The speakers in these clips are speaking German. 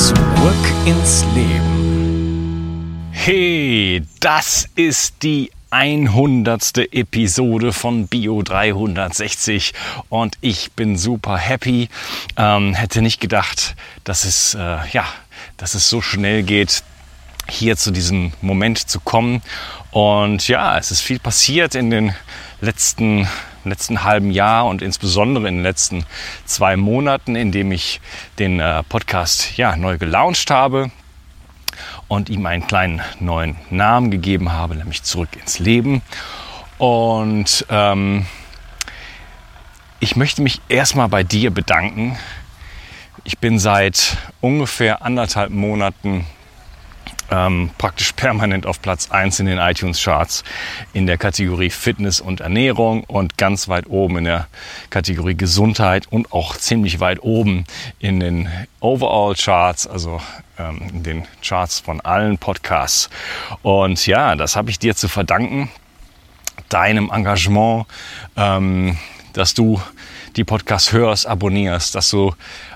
Zurück ins Leben. Hey, das ist die 100. Episode von Bio 360 und ich bin super happy. Ähm, hätte nicht gedacht, dass es, äh, ja, dass es so schnell geht, hier zu diesem Moment zu kommen. Und ja, es ist viel passiert in den letzten letzten halben Jahr und insbesondere in den letzten zwei Monaten, in dem ich den äh, Podcast ja, neu gelauncht habe und ihm einen kleinen neuen Namen gegeben habe, nämlich Zurück ins Leben. Und ähm, ich möchte mich erstmal bei dir bedanken. Ich bin seit ungefähr anderthalb Monaten ähm, praktisch permanent auf Platz 1 in den iTunes-Charts in der Kategorie Fitness und Ernährung und ganz weit oben in der Kategorie Gesundheit und auch ziemlich weit oben in den Overall-Charts, also ähm, in den Charts von allen Podcasts. Und ja, das habe ich dir zu verdanken, deinem Engagement, ähm, dass du die Podcasts hörst, abonnierst, dass du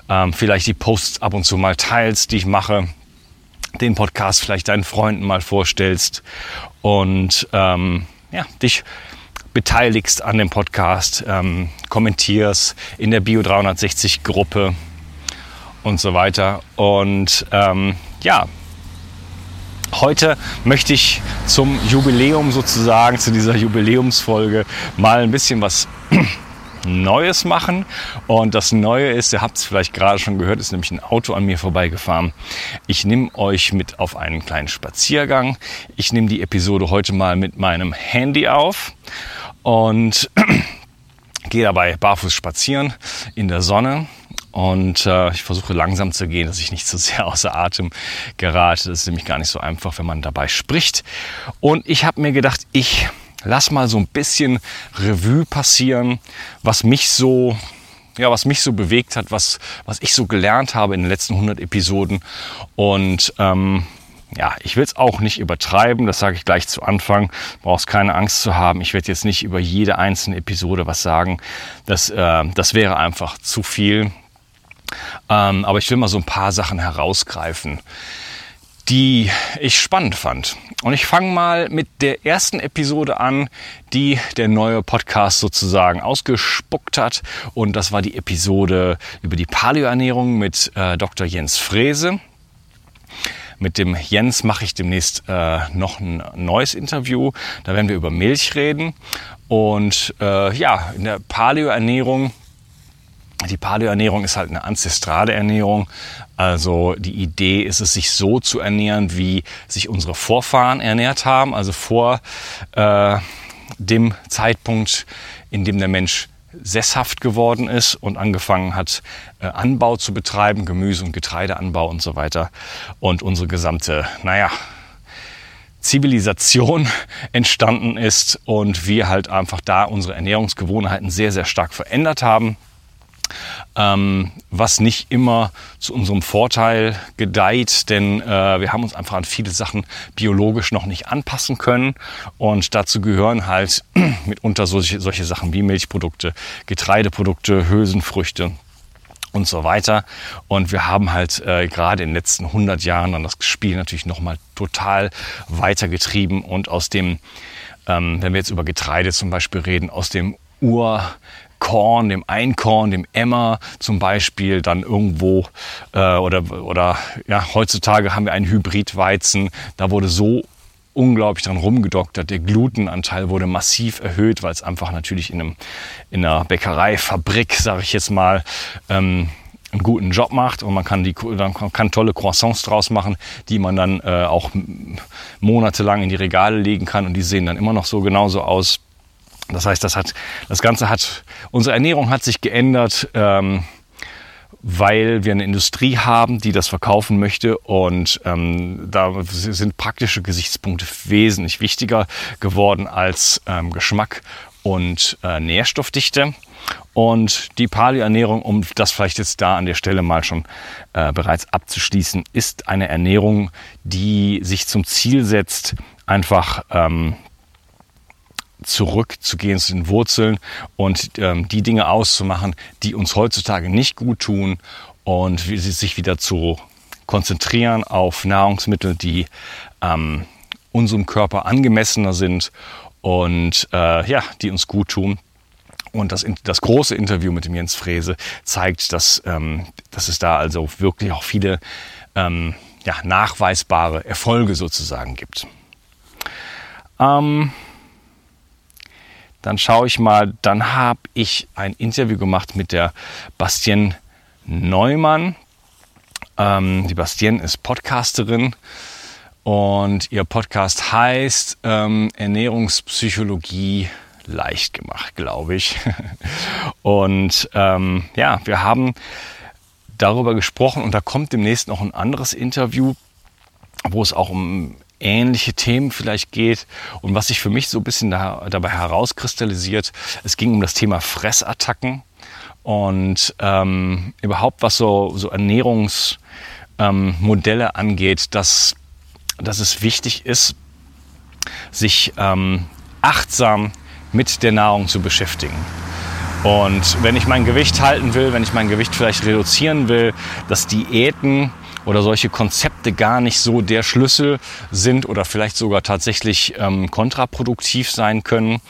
ähm, vielleicht die Posts ab und zu mal teilst, die ich mache, den Podcast vielleicht deinen Freunden mal vorstellst und ähm, ja, dich beteiligst an dem Podcast, ähm, kommentierst in der Bio 360 Gruppe und so weiter. Und ähm, ja, heute möchte ich zum Jubiläum sozusagen, zu dieser Jubiläumsfolge mal ein bisschen was Neues machen. Und das Neue ist, ihr habt es vielleicht gerade schon gehört, ist nämlich ein Auto an mir vorbeigefahren. Ich nehme euch mit auf einen kleinen Spaziergang. Ich nehme die Episode heute mal mit meinem Handy auf und gehe dabei barfuß spazieren in der Sonne. Und äh, ich versuche langsam zu gehen, dass ich nicht zu sehr außer Atem gerate. Das ist nämlich gar nicht so einfach, wenn man dabei spricht. Und ich habe mir gedacht, ich lass mal so ein bisschen Revue passieren, was mich so ja, was mich so bewegt hat, was, was ich so gelernt habe in den letzten 100 Episoden. Und ähm, ja, ich will es auch nicht übertreiben, das sage ich gleich zu Anfang. Brauchst keine Angst zu haben. Ich werde jetzt nicht über jede einzelne Episode was sagen. Das, äh, das wäre einfach zu viel. Ähm, aber ich will mal so ein paar Sachen herausgreifen die ich spannend fand. Und ich fange mal mit der ersten Episode an, die der neue Podcast sozusagen ausgespuckt hat. Und das war die Episode über die Paleoernährung mit äh, Dr. Jens Frese. Mit dem Jens mache ich demnächst äh, noch ein neues Interview. Da werden wir über Milch reden. Und äh, ja, in der Paleoernährung die Paleoernährung ist halt eine ancestrale Ernährung. Also die Idee ist es, sich so zu ernähren, wie sich unsere Vorfahren ernährt haben. Also vor äh, dem Zeitpunkt, in dem der Mensch sesshaft geworden ist und angefangen hat, äh, Anbau zu betreiben, Gemüse- und Getreideanbau und so weiter. Und unsere gesamte, naja, Zivilisation entstanden ist und wir halt einfach da unsere Ernährungsgewohnheiten sehr, sehr stark verändert haben ähm, was nicht immer zu unserem Vorteil gedeiht, denn äh, wir haben uns einfach an viele Sachen biologisch noch nicht anpassen können und dazu gehören halt mitunter solche, solche Sachen wie Milchprodukte, Getreideprodukte, Hülsenfrüchte und so weiter. Und wir haben halt äh, gerade in den letzten 100 Jahren dann das Spiel natürlich nochmal total weitergetrieben und aus dem, ähm, wenn wir jetzt über Getreide zum Beispiel reden, aus dem Ur Korn, dem Einkorn, dem Emmer zum Beispiel, dann irgendwo äh, oder, oder ja, heutzutage haben wir einen Hybridweizen, da wurde so unglaublich dran rumgedoktert. Der Glutenanteil wurde massiv erhöht, weil es einfach natürlich in, einem, in einer Bäckereifabrik, sage ich jetzt mal, ähm, einen guten Job macht und man kann, die, dann kann tolle Croissants draus machen, die man dann äh, auch monatelang in die Regale legen kann und die sehen dann immer noch so genauso aus. Das heißt, das, hat, das Ganze hat, unsere Ernährung hat sich geändert, ähm, weil wir eine Industrie haben, die das verkaufen möchte und ähm, da sind praktische Gesichtspunkte wesentlich wichtiger geworden als ähm, Geschmack und äh, Nährstoffdichte. Und die Paleo-Ernährung, um das vielleicht jetzt da an der Stelle mal schon äh, bereits abzuschließen, ist eine Ernährung, die sich zum Ziel setzt, einfach ähm, zurückzugehen zu den Wurzeln und ähm, die Dinge auszumachen, die uns heutzutage nicht gut tun und sich wieder zu konzentrieren auf Nahrungsmittel, die ähm, unserem Körper angemessener sind und äh, ja, die uns gut tun. Und das, das große Interview mit dem Jens Frese zeigt, dass, ähm, dass es da also wirklich auch viele ähm, ja, nachweisbare Erfolge sozusagen gibt. Ähm, dann schaue ich mal, dann habe ich ein Interview gemacht mit der Bastien Neumann. Ähm, die Bastien ist Podcasterin und ihr Podcast heißt ähm, Ernährungspsychologie leicht gemacht, glaube ich. und ähm, ja, wir haben darüber gesprochen und da kommt demnächst noch ein anderes Interview, wo es auch um ähnliche Themen vielleicht geht. Und was sich für mich so ein bisschen da, dabei herauskristallisiert, es ging um das Thema Fressattacken und ähm, überhaupt was so, so Ernährungsmodelle ähm, angeht, dass, dass es wichtig ist, sich ähm, achtsam mit der Nahrung zu beschäftigen. Und wenn ich mein Gewicht halten will, wenn ich mein Gewicht vielleicht reduzieren will, dass Diäten oder solche Konzepte gar nicht so der Schlüssel sind oder vielleicht sogar tatsächlich ähm, kontraproduktiv sein können,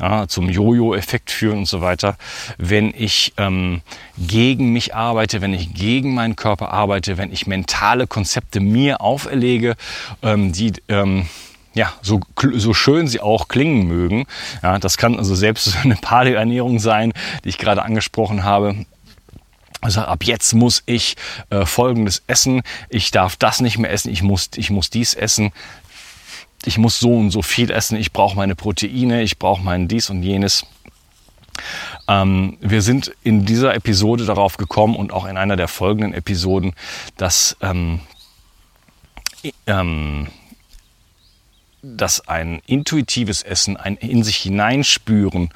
ja, zum Jojo-Effekt führen und so weiter. Wenn ich ähm, gegen mich arbeite, wenn ich gegen meinen Körper arbeite, wenn ich mentale Konzepte mir auferlege, ähm, die ähm, ja, so, so schön sie auch klingen mögen. Ja, das kann also selbst eine Paleo-Ernährung sein, die ich gerade angesprochen habe. Also ab jetzt muss ich äh, Folgendes essen. Ich darf das nicht mehr essen. Ich muss, ich muss dies essen. Ich muss so und so viel essen. Ich brauche meine Proteine. Ich brauche mein dies und jenes. Ähm, wir sind in dieser Episode darauf gekommen und auch in einer der folgenden Episoden, dass ähm, ähm, dass ein intuitives Essen, ein in sich hineinspüren,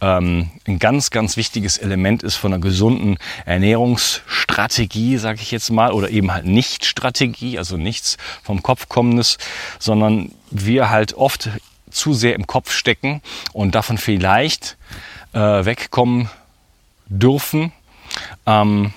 ähm, ein ganz, ganz wichtiges Element ist von einer gesunden Ernährungsstrategie, sage ich jetzt mal, oder eben halt nicht Strategie, also nichts vom Kopf kommendes, sondern wir halt oft zu sehr im Kopf stecken und davon vielleicht äh, wegkommen dürfen. Ähm,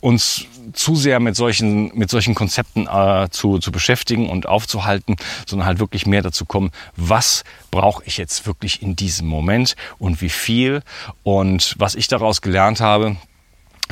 uns zu sehr mit solchen, mit solchen Konzepten äh, zu, zu beschäftigen und aufzuhalten, sondern halt wirklich mehr dazu kommen, was brauche ich jetzt wirklich in diesem Moment und wie viel. Und was ich daraus gelernt habe,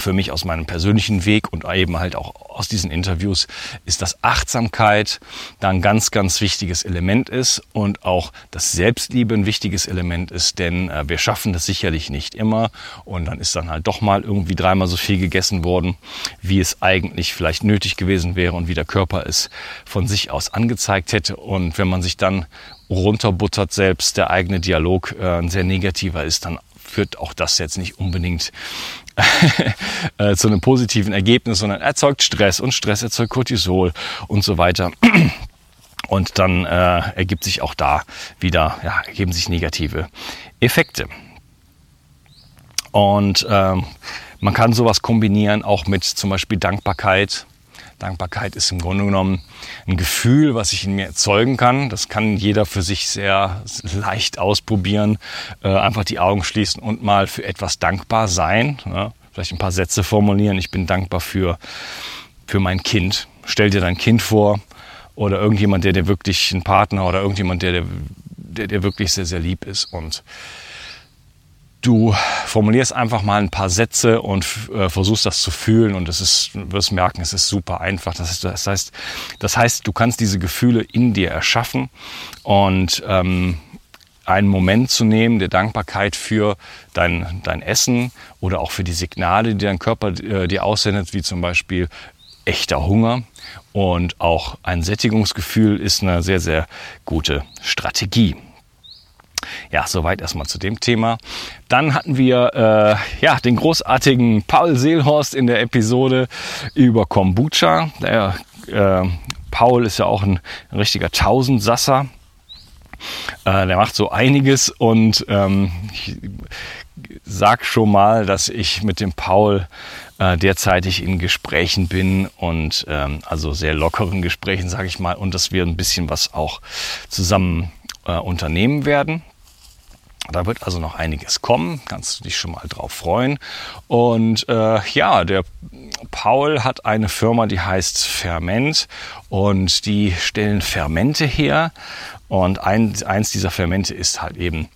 für mich aus meinem persönlichen Weg und eben halt auch aus diesen Interviews ist, dass Achtsamkeit da ein ganz, ganz wichtiges Element ist und auch das Selbstliebe ein wichtiges Element ist, denn äh, wir schaffen das sicherlich nicht immer und dann ist dann halt doch mal irgendwie dreimal so viel gegessen worden, wie es eigentlich vielleicht nötig gewesen wäre und wie der Körper es von sich aus angezeigt hätte. Und wenn man sich dann runterbuttert selbst, der eigene Dialog äh, ein sehr negativer ist, dann führt auch das jetzt nicht unbedingt zu einem positiven Ergebnis, sondern erzeugt Stress und Stress erzeugt Cortisol und so weiter. Und dann äh, ergibt sich auch da wieder, ja, ergeben sich negative Effekte. Und ähm, man kann sowas kombinieren auch mit zum Beispiel Dankbarkeit, Dankbarkeit ist im Grunde genommen ein Gefühl, was ich in mir erzeugen kann. Das kann jeder für sich sehr leicht ausprobieren. Äh, einfach die Augen schließen und mal für etwas dankbar sein. Ja, vielleicht ein paar Sätze formulieren. Ich bin dankbar für, für mein Kind. Stell dir dein Kind vor oder irgendjemand, der dir wirklich ein Partner oder irgendjemand, der dir der, der wirklich sehr, sehr lieb ist. Und du formulierst einfach mal ein paar Sätze und äh, versuchst das zu fühlen und es ist, du wirst merken, es ist super einfach. Das heißt, das heißt, das heißt, du kannst diese Gefühle in dir erschaffen und ähm, einen Moment zu nehmen der Dankbarkeit für dein, dein Essen oder auch für die Signale, die dein Körper äh, dir aussendet, wie zum Beispiel echter Hunger und auch ein Sättigungsgefühl ist eine sehr, sehr gute Strategie. Ja, soweit erstmal zu dem Thema. Dann hatten wir äh, ja, den großartigen Paul Seelhorst in der Episode über Kombucha. Der, äh, Paul ist ja auch ein, richtiger Tausendsasser. Äh, der macht so einiges und ähm, ich sag schon mal, dass ich mit dem Paul äh, derzeitig in Gesprächen bin und ähm, also sehr lockeren Gesprächen, sage ich mal, und dass wir ein bisschen was auch zusammen äh, unternehmen werden. Da wird also noch einiges kommen, kannst du dich schon mal drauf freuen. Und äh, ja, der Paul hat eine Firma, die heißt Ferment und die stellen Fermente her. Und ein, eins dieser Fermente ist halt eben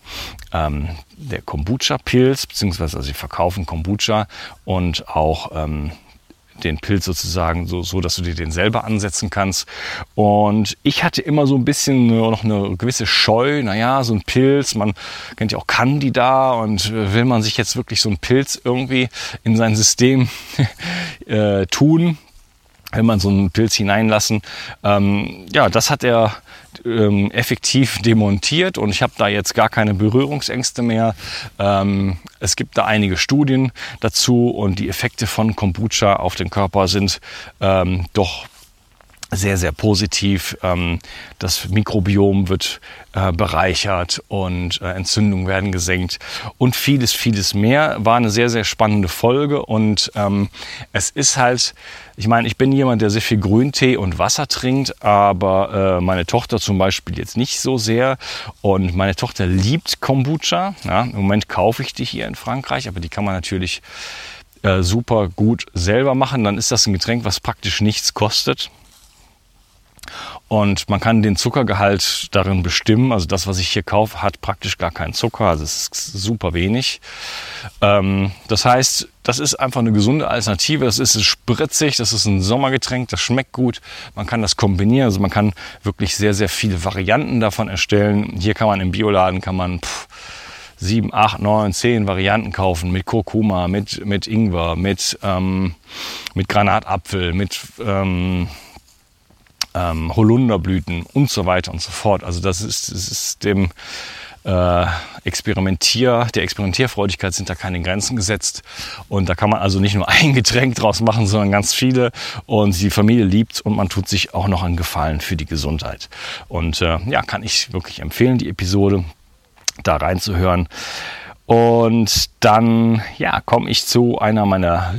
ähm, der Kombucha-Pilz, beziehungsweise also sie verkaufen Kombucha und auch ähm, den Pilz sozusagen so, so, dass du dir den selber ansetzen kannst. Und ich hatte immer so ein bisschen noch eine gewisse Scheu. Naja, so ein Pilz, man kennt ja auch Candida und will man sich jetzt wirklich so einen Pilz irgendwie in sein System äh, tun, will man so einen Pilz hineinlassen. Ähm, ja, das hat er ähm, effektiv demontiert und ich habe da jetzt gar keine Berührungsängste mehr. Ähm, es gibt da einige Studien dazu und die Effekte von Kombucha auf den Körper sind ähm, doch sehr, sehr positiv. Ähm, das Mikrobiom wird äh, bereichert und äh, Entzündungen werden gesenkt und vieles, vieles mehr. War eine sehr, sehr spannende Folge und ähm, es ist halt, ich meine, ich bin jemand, der sehr viel Grüntee und Wasser trinkt, aber äh, meine Tochter zum Beispiel jetzt nicht so sehr und meine Tochter liebt Kombucha. Ja, Im Moment kaufe ich die hier in Frankreich, aber die kann man natürlich super gut selber machen. Dann ist das ein Getränk, was praktisch nichts kostet. Und man kann den Zuckergehalt darin bestimmen. Also das, was ich hier kaufe, hat praktisch gar keinen Zucker. Also es ist super wenig. Ähm, das heißt, das ist einfach eine gesunde Alternative. Das ist spritzig, das ist ein Sommergetränk, das schmeckt gut. Man kann das kombinieren. Also man kann wirklich sehr, sehr viele Varianten davon erstellen. Hier kann man im Bioladen kann man pff, sieben, acht, neun, zehn Varianten kaufen mit Kurkuma, mit, mit Ingwer, mit, ähm, mit Granatapfel, mit ähm, ähm, Holunderblüten und so weiter und so fort. Also das ist, das ist dem äh, Experimentier, der Experimentierfreudigkeit sind da keine Grenzen gesetzt. Und da kann man also nicht nur ein Getränk draus machen, sondern ganz viele. Und die Familie liebt und man tut sich auch noch einen Gefallen für die Gesundheit. Und äh, ja, kann ich wirklich empfehlen, die Episode da reinzuhören. Und dann ja, komme ich zu einer meiner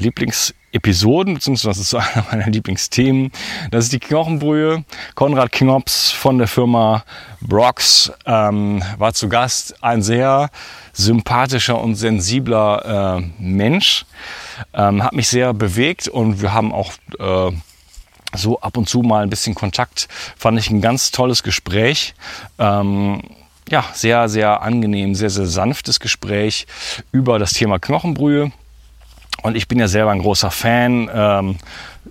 Lieblingsepisoden, beziehungsweise zu einer meiner Lieblingsthemen. Das ist die Knochenbrühe. Konrad Knops von der Firma Brox ähm, war zu Gast. Ein sehr sympathischer und sensibler äh, Mensch. Ähm, hat mich sehr bewegt und wir haben auch äh, so ab und zu mal ein bisschen Kontakt. Fand ich ein ganz tolles Gespräch. Ähm, ja, sehr, sehr angenehm, sehr, sehr sanftes Gespräch über das Thema Knochenbrühe. Und ich bin ja selber ein großer Fan, ähm,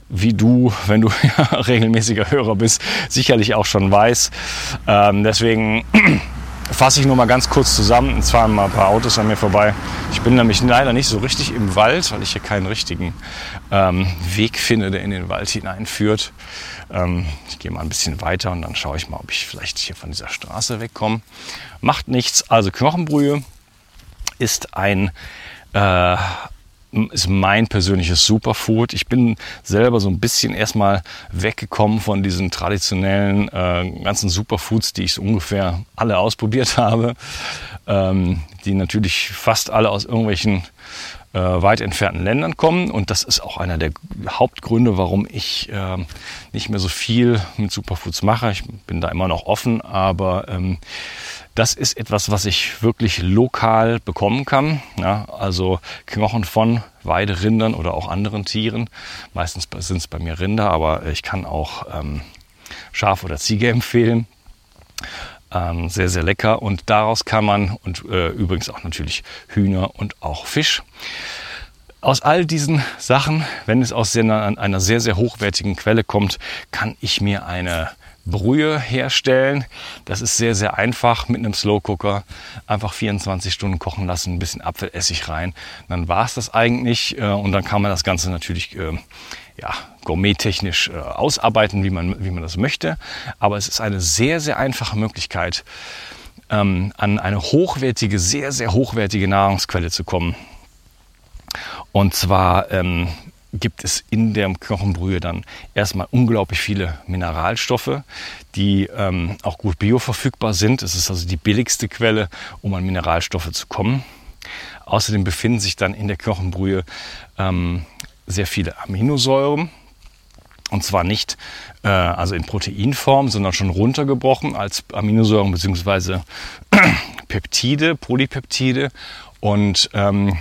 wie du, wenn du ja, regelmäßiger Hörer bist, sicherlich auch schon weißt. Ähm, deswegen fasse ich nur mal ganz kurz zusammen. Und zwar mal ein paar Autos an mir vorbei. Ich bin nämlich leider nicht so richtig im Wald, weil ich hier keinen richtigen ähm, Weg finde, der in den Wald hineinführt. Ähm, ich gehe mal ein bisschen weiter und dann schaue ich mal, ob ich vielleicht hier von dieser Straße wegkomme. Macht nichts. Also Knochenbrühe ist ein äh, ist mein persönliches Superfood. Ich bin selber so ein bisschen erstmal weggekommen von diesen traditionellen äh, ganzen Superfoods, die ich so ungefähr alle ausprobiert habe, ähm, die natürlich fast alle aus irgendwelchen äh, weit entfernten Ländern kommen. Und das ist auch einer der Hauptgründe, warum ich äh, nicht mehr so viel mit Superfoods mache. Ich bin da immer noch offen, aber ähm, das ist etwas, was ich wirklich lokal bekommen kann. Ja, also Knochen von Weiderindern oder auch anderen Tieren. Meistens sind es bei mir Rinder, aber ich kann auch ähm, Schaf oder Ziege empfehlen. Ähm, sehr, sehr lecker. Und daraus kann man, und äh, übrigens auch natürlich Hühner und auch Fisch. Aus all diesen Sachen, wenn es aus einer sehr, sehr hochwertigen Quelle kommt, kann ich mir eine Brühe herstellen. Das ist sehr, sehr einfach mit einem Slow Cooker. Einfach 24 Stunden kochen lassen, ein bisschen Apfelessig rein. Dann war es das eigentlich äh, und dann kann man das Ganze natürlich äh, ja, gourmettechnisch äh, ausarbeiten, wie man, wie man das möchte. Aber es ist eine sehr, sehr einfache Möglichkeit, ähm, an eine hochwertige, sehr, sehr hochwertige Nahrungsquelle zu kommen. Und zwar ähm, gibt es in der Knochenbrühe dann erstmal unglaublich viele Mineralstoffe, die ähm, auch gut bioverfügbar sind. Es ist also die billigste Quelle, um an Mineralstoffe zu kommen. Außerdem befinden sich dann in der Knochenbrühe ähm, sehr viele Aminosäuren. Und zwar nicht äh, also in Proteinform, sondern schon runtergebrochen als Aminosäuren bzw. Peptide, Polypeptide. Und ähm,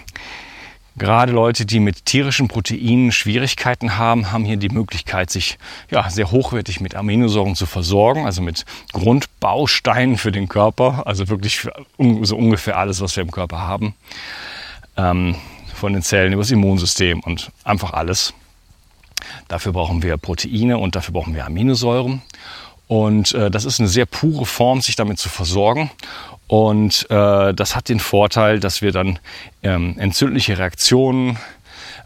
Gerade Leute, die mit tierischen Proteinen Schwierigkeiten haben, haben hier die Möglichkeit, sich ja, sehr hochwertig mit Aminosäuren zu versorgen, also mit Grundbausteinen für den Körper, also wirklich so ungefähr alles, was wir im Körper haben, ähm, von den Zellen über das Immunsystem und einfach alles. Dafür brauchen wir Proteine und dafür brauchen wir Aminosäuren. Und äh, das ist eine sehr pure Form, sich damit zu versorgen. Und äh, das hat den Vorteil, dass wir dann ähm, entzündliche Reaktionen,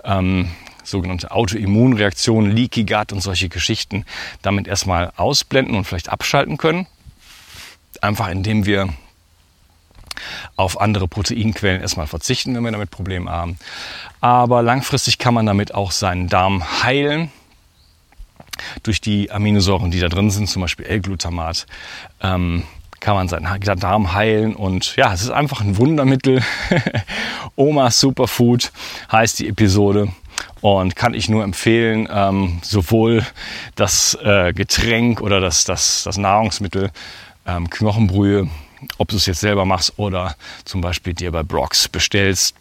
ähm, sogenannte Autoimmunreaktionen, Leaky Gut und solche Geschichten damit erstmal ausblenden und vielleicht abschalten können. Einfach indem wir auf andere Proteinquellen erstmal verzichten, wenn wir damit Probleme haben. Aber langfristig kann man damit auch seinen Darm heilen durch die Aminosäuren, die da drin sind, zum Beispiel L-Glutamat. Ähm, kann man seinen Darm heilen und ja, es ist einfach ein Wundermittel. Omas Superfood heißt die Episode und kann ich nur empfehlen, ähm, sowohl das äh, Getränk oder das, das, das Nahrungsmittel ähm, Knochenbrühe, ob du es jetzt selber machst oder zum Beispiel dir bei Brox bestellst,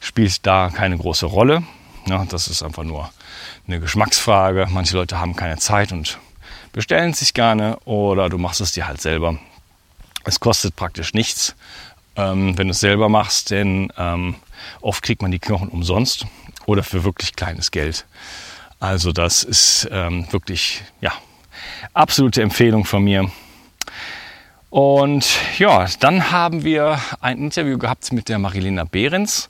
spielt da keine große Rolle. Ja, das ist einfach nur eine Geschmacksfrage. Manche Leute haben keine Zeit und bestellen es sich gerne oder du machst es dir halt selber. Es kostet praktisch nichts, ähm, wenn du es selber machst, denn ähm, oft kriegt man die Knochen umsonst oder für wirklich kleines Geld. Also das ist ähm, wirklich, ja, absolute Empfehlung von mir. Und ja, dann haben wir ein Interview gehabt mit der Marilena Behrens.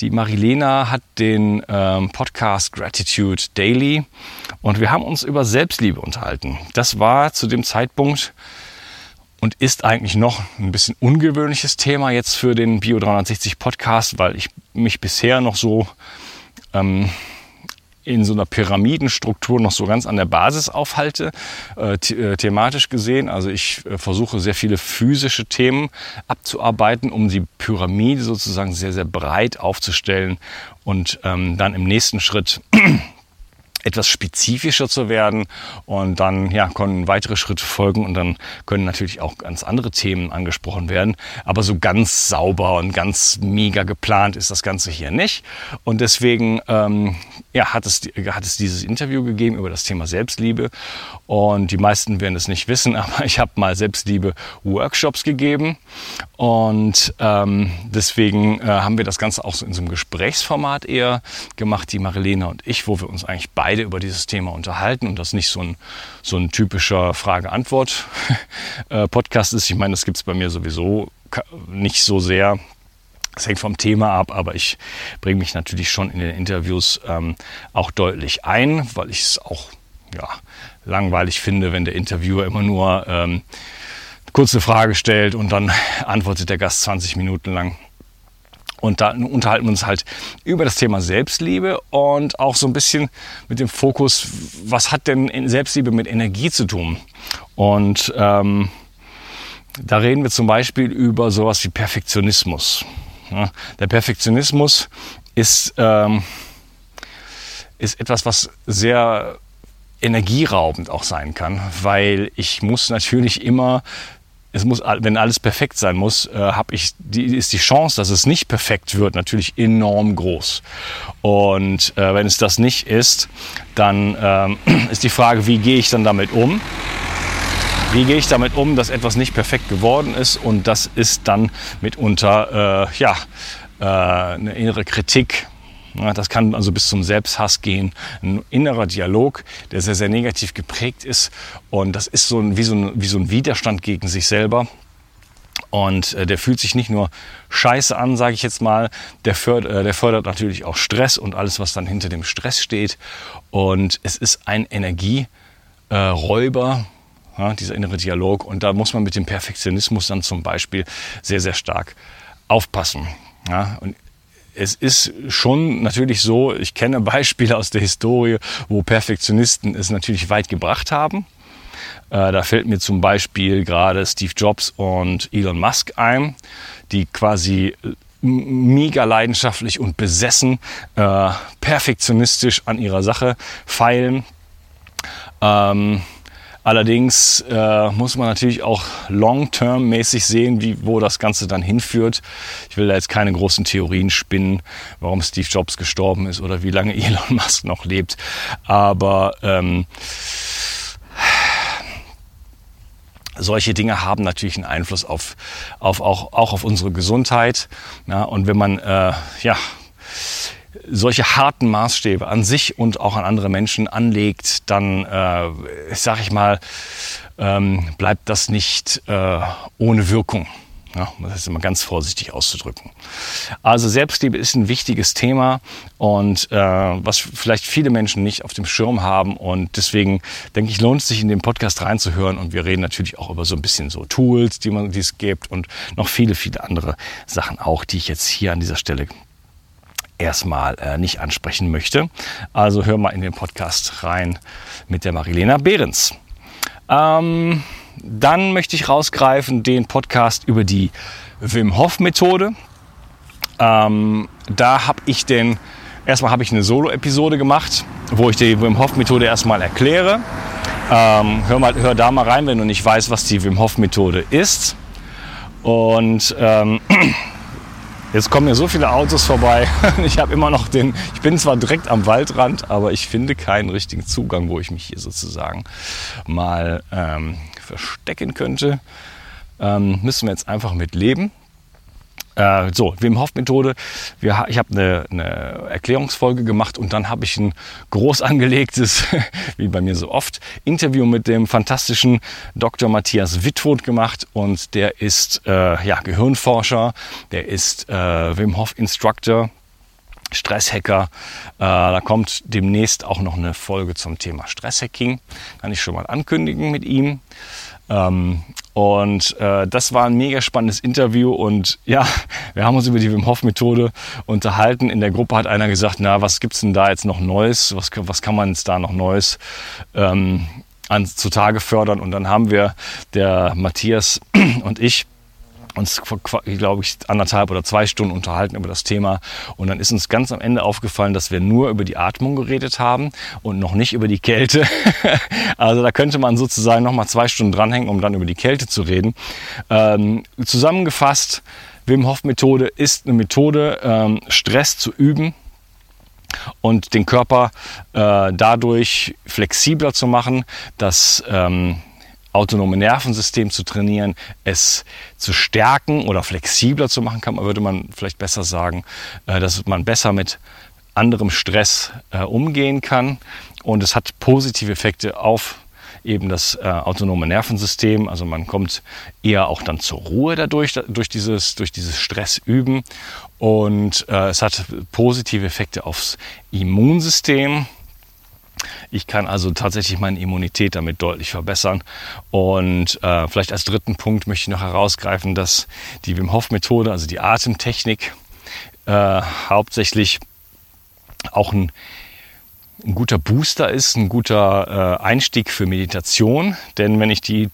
Die Marilena hat den ähm, Podcast Gratitude Daily und wir haben uns über Selbstliebe unterhalten. Das war zu dem Zeitpunkt und ist eigentlich noch ein bisschen ungewöhnliches Thema jetzt für den Bio 360 Podcast, weil ich mich bisher noch so ähm, in so einer Pyramidenstruktur noch so ganz an der Basis aufhalte, äh, äh thematisch gesehen. Also ich äh, versuche sehr viele physische Themen abzuarbeiten, um die Pyramide sozusagen sehr, sehr breit aufzustellen und ähm, dann im nächsten Schritt etwas spezifischer zu werden und dann ja, können weitere Schritte folgen und dann können natürlich auch ganz andere Themen angesprochen werden. Aber so ganz sauber und ganz mega geplant ist das Ganze hier nicht. Und deswegen ähm, ja, hat, es, hat es dieses Interview gegeben über das Thema Selbstliebe. Und die meisten werden es nicht wissen, aber ich habe mal Selbstliebe-Workshops gegeben. Und ähm, deswegen äh, haben wir das Ganze auch so in so einem Gesprächsformat eher gemacht, die Marilena und ich, wo wir uns eigentlich beide beide über dieses Thema unterhalten und das nicht so ein, so ein typischer Frage-Antwort-Podcast ist. Ich meine, das gibt es bei mir sowieso nicht so sehr. Es hängt vom Thema ab, aber ich bringe mich natürlich schon in den Interviews ähm, auch deutlich ein, weil ich es auch ja, langweilig finde, wenn der Interviewer immer nur ähm, kurze Frage stellt und dann antwortet der Gast 20 Minuten lang. Und da unterhalten wir uns halt über das Thema Selbstliebe und auch so ein bisschen mit dem Fokus, was hat denn Selbstliebe mit Energie zu tun? Und ähm, da reden wir zum Beispiel über sowas wie Perfektionismus. Ja, der Perfektionismus ist, ähm, ist etwas, was sehr energieraubend auch sein kann, weil ich muss natürlich immer es muss, wenn alles perfekt sein muss, äh, habe ich, die, ist die Chance, dass es nicht perfekt wird, natürlich enorm groß. Und äh, wenn es das nicht ist, dann ähm, ist die Frage, wie gehe ich dann damit um? Wie gehe ich damit um, dass etwas nicht perfekt geworden ist? Und das ist dann mitunter äh, ja, äh, eine innere Kritik, das kann also bis zum Selbsthass gehen. Ein innerer Dialog, der sehr, sehr negativ geprägt ist. Und das ist so ein, wie, so ein, wie so ein Widerstand gegen sich selber. Und äh, der fühlt sich nicht nur scheiße an, sage ich jetzt mal, der fördert, äh, der fördert natürlich auch Stress und alles, was dann hinter dem Stress steht. Und es ist ein Energieräuber, ja, dieser innere Dialog. Und da muss man mit dem Perfektionismus dann zum Beispiel sehr, sehr stark aufpassen. Ja, und es ist schon natürlich so, ich kenne Beispiele aus der Historie, wo Perfektionisten es natürlich weit gebracht haben. Äh, da fällt mir zum Beispiel gerade Steve Jobs und Elon Musk ein, die quasi mega leidenschaftlich und besessen, äh, perfektionistisch an ihrer Sache feilen. Ähm, allerdings äh, muss man natürlich auch long-term-mäßig sehen, wie, wo das Ganze dann hinführt. Ich will da jetzt keine großen Theorien spinnen, warum Steve Jobs gestorben ist oder wie lange Elon Musk noch lebt. Aber ähm, solche Dinge haben natürlich einen Einfluss auf, auf auch, auch auf unsere Gesundheit. Ja, und wenn man äh, ja, solche harten Maßstäbe an sich und auch an andere Menschen anlegt, dann, äh, sag ich mal, ähm, bleibt das nicht äh, ohne Wirkung. Ja, das ist immer ganz vorsichtig auszudrücken. Also Selbstliebe ist ein wichtiges Thema und äh, was vielleicht viele Menschen nicht auf dem Schirm haben und deswegen denke ich, lohnt es sich in den Podcast reinzuhören und wir reden natürlich auch über so ein bisschen so Tools, die man die es gibt und noch viele, viele andere Sachen auch, die ich jetzt hier an dieser Stelle erstmal äh, nicht ansprechen möchte. Also hör mal in den Podcast rein mit der Marilena Behrens. Ähm, dann möchte ich rausgreifen den Podcast über die Wim Hof Methode. Ähm, da habe ich den, erstmal habe ich eine Solo-Episode gemacht, wo ich die Wim Hof Methode erstmal erkläre. Ähm, hör, mal, hör da mal rein, wenn du nicht weißt, was die Wim Hof Methode ist. Und ähm, Jetzt kommen mir so viele Autos vorbei. Ich habe immer noch den, ich bin zwar direkt am Waldrand, aber ich finde keinen richtigen Zugang, wo ich mich hier sozusagen mal ähm, verstecken könnte. Ähm, müssen wir jetzt einfach mit leben. Äh, so, Wim Hof Methode. Wir, ich habe eine, eine Erklärungsfolge gemacht und dann habe ich ein groß angelegtes, wie bei mir so oft, Interview mit dem fantastischen Dr. Matthias Wittwoth gemacht und der ist äh, ja, Gehirnforscher, der ist äh, Wim Hof Instructor, Stresshacker. Äh, da kommt demnächst auch noch eine Folge zum Thema Stresshacking. Kann ich schon mal ankündigen mit ihm. Ähm, und äh, das war ein mega spannendes Interview und ja, wir haben uns über die Wim Hof Methode unterhalten. In der Gruppe hat einer gesagt, na, was gibt's denn da jetzt noch Neues? Was, was kann man jetzt da noch Neues ähm, an, zutage fördern? Und dann haben wir, der Matthias und ich, uns, glaube ich, anderthalb oder zwei Stunden unterhalten über das Thema. Und dann ist uns ganz am Ende aufgefallen, dass wir nur über die Atmung geredet haben und noch nicht über die Kälte. also da könnte man sozusagen noch mal zwei Stunden dranhängen, um dann über die Kälte zu reden. Ähm, zusammengefasst, Wim Hof Methode ist eine Methode, ähm, Stress zu üben und den Körper äh, dadurch flexibler zu machen, dass ähm, autonome Nervensystem zu trainieren, es zu stärken oder flexibler zu machen, kann, würde man vielleicht besser sagen, äh, dass man besser mit anderem Stress äh, umgehen kann. Und es hat positive Effekte auf eben das äh, autonome Nervensystem. Also man kommt eher auch dann zur Ruhe dadurch, durch dieses, durch dieses Stressüben. Und es hat positive Effekte aufs Immunsystem. Ich kann also tatsächlich meine Immunität damit deutlich verbessern. Und äh, vielleicht als dritten Punkt möchte ich noch herausgreifen, dass die Wim Hof Methode, also die Atemtechnik, äh, hauptsächlich auch ein, ein guter Booster ist, ein guter äh, Einstieg für Meditation. Denn wenn ich die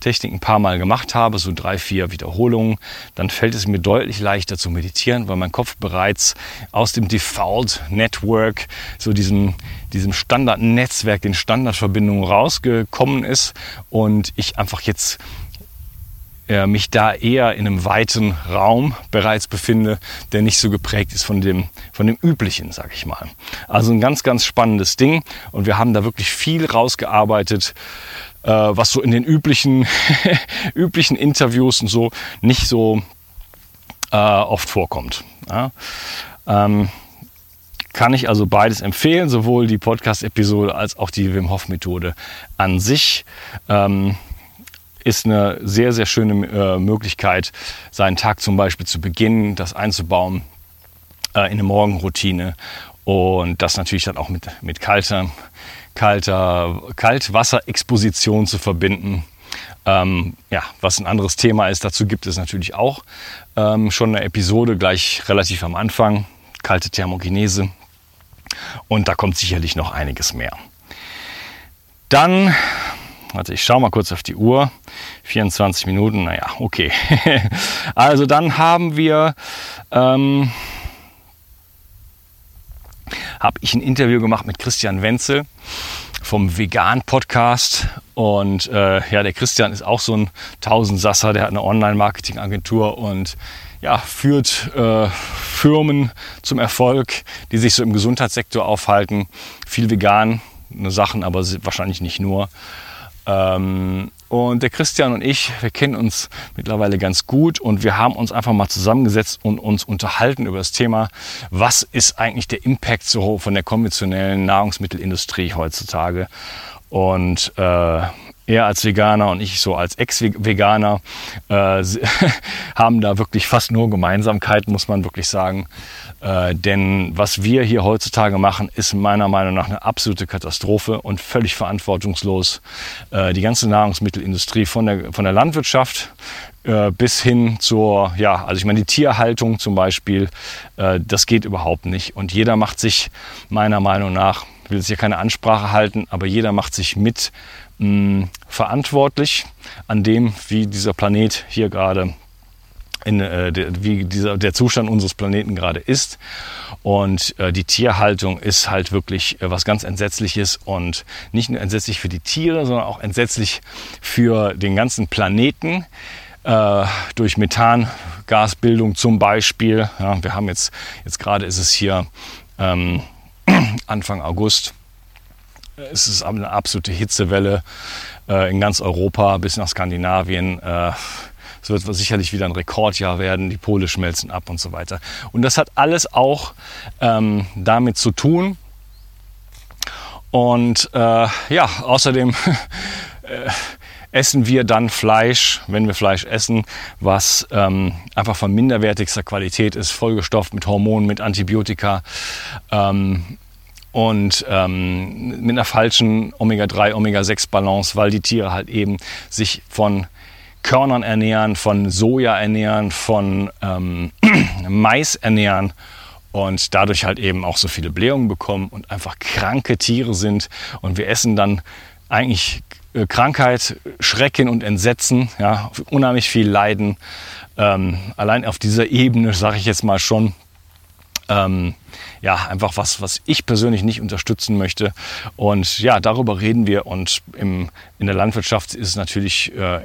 Technik ein paar Mal gemacht habe, so drei, vier Wiederholungen, dann fällt es mir deutlich leichter zu meditieren, weil mein Kopf bereits aus dem Default Network, so diesem, diesem Standardnetzwerk, den Standardverbindungen rausgekommen ist und ich einfach jetzt äh, mich da eher in einem weiten Raum bereits befinde, der nicht so geprägt ist von dem, von dem üblichen, sag ich mal. Also ein ganz, ganz spannendes Ding und wir haben da wirklich viel rausgearbeitet, äh, was so in den üblichen, üblichen Interviews und so nicht so äh, oft vorkommt. Ja? Ähm, kann ich also beides empfehlen, sowohl die Podcast-Episode als auch die Wim Hof-Methode an sich. Ähm, ist eine sehr, sehr schöne äh, Möglichkeit, seinen Tag zum Beispiel zu beginnen, das einzubauen äh, in eine Morgenroutine und das natürlich dann auch mit, mit kalter, kalter Kaltwasserexposition zu verbinden. Ähm, ja, was ein anderes Thema ist, dazu gibt es natürlich auch ähm, schon eine Episode gleich relativ am Anfang, kalte Thermogenese. Und da kommt sicherlich noch einiges mehr. Dann, warte, ich schaue mal kurz auf die Uhr. 24 Minuten, naja, okay. also dann haben wir, ähm, habe ich ein Interview gemacht mit Christian Wenzel vom Vegan Podcast. Und äh, ja, der Christian ist auch so ein Tausendsasser, der hat eine Online-Marketing-Agentur und ja, führt äh, Firmen zum Erfolg, die sich so im Gesundheitssektor aufhalten. Viel vegan Sachen, aber wahrscheinlich nicht nur. Ähm, und der Christian und ich, wir kennen uns mittlerweile ganz gut und wir haben uns einfach mal zusammengesetzt und uns unterhalten über das Thema, was ist eigentlich der Impact so von der konventionellen Nahrungsmittelindustrie heutzutage. Und äh, er als Veganer und ich so als Ex-Veganer äh, haben da wirklich fast nur Gemeinsamkeiten, muss man wirklich sagen. Äh, denn was wir hier heutzutage machen, ist meiner Meinung nach eine absolute Katastrophe und völlig verantwortungslos. Äh, die ganze Nahrungsmittelindustrie von der, von der Landwirtschaft äh, bis hin zur, ja, also ich meine, die Tierhaltung zum Beispiel, äh, das geht überhaupt nicht. Und jeder macht sich meiner Meinung nach, ich will jetzt hier keine Ansprache halten, aber jeder macht sich mit mh, verantwortlich an dem, wie dieser Planet hier gerade in, äh, der, wie dieser, der Zustand unseres Planeten gerade ist. Und äh, die Tierhaltung ist halt wirklich äh, was ganz Entsetzliches und nicht nur entsetzlich für die Tiere, sondern auch entsetzlich für den ganzen Planeten. Äh, durch Methangasbildung zum Beispiel. Ja, wir haben jetzt, jetzt gerade ist es hier ähm, Anfang August es ist eine absolute Hitzewelle äh, in ganz Europa bis nach Skandinavien. Äh, es wird sicherlich wieder ein Rekordjahr werden. Die Pole schmelzen ab und so weiter. Und das hat alles auch ähm, damit zu tun. Und äh, ja, außerdem äh, essen wir dann Fleisch, wenn wir Fleisch essen, was ähm, einfach von minderwertigster Qualität ist, vollgestopft mit Hormonen, mit Antibiotika. Ähm, und ähm, mit einer falschen Omega-3, Omega-6-Balance, weil die Tiere halt eben sich von Körnern ernähren, von Soja ernähren, von ähm, Mais ernähren und dadurch halt eben auch so viele Blähungen bekommen und einfach kranke Tiere sind. Und wir essen dann eigentlich äh, Krankheit, Schrecken und Entsetzen, ja, unheimlich viel Leiden. Ähm, allein auf dieser Ebene, sage ich jetzt mal schon, ähm, ja, einfach was, was ich persönlich nicht unterstützen möchte. Und ja, darüber reden wir. Und im, in der Landwirtschaft ist es natürlich äh,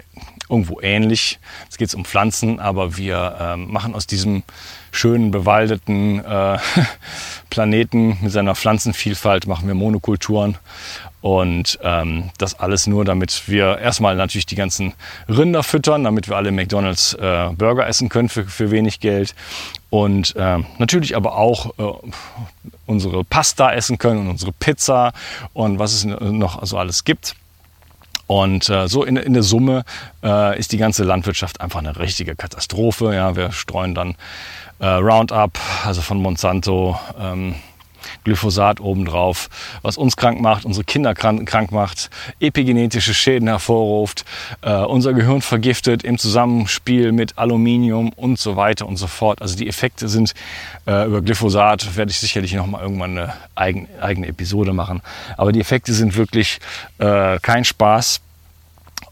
irgendwo ähnlich. Es geht um Pflanzen, aber wir äh, machen aus diesem schönen, bewaldeten äh, Planeten mit seiner Pflanzenvielfalt, machen wir Monokulturen. Und ähm, das alles nur, damit wir erstmal natürlich die ganzen Rinder füttern, damit wir alle McDonalds äh, Burger essen können für, für wenig Geld. Und äh, natürlich aber auch äh, unsere Pasta essen können und unsere Pizza und was es noch so alles gibt. Und äh, so in, in der Summe äh, ist die ganze Landwirtschaft einfach eine richtige Katastrophe. Ja, wir streuen dann äh, Roundup, also von Monsanto, ähm, Glyphosat obendrauf, was uns krank macht, unsere Kinder krank, macht, epigenetische Schäden hervorruft, äh, unser Gehirn vergiftet im Zusammenspiel mit Aluminium und so weiter und so fort. Also die Effekte sind äh, über Glyphosat, werde ich sicherlich noch mal irgendwann eine eigen, eigene Episode machen. Aber die Effekte sind wirklich äh, kein Spaß.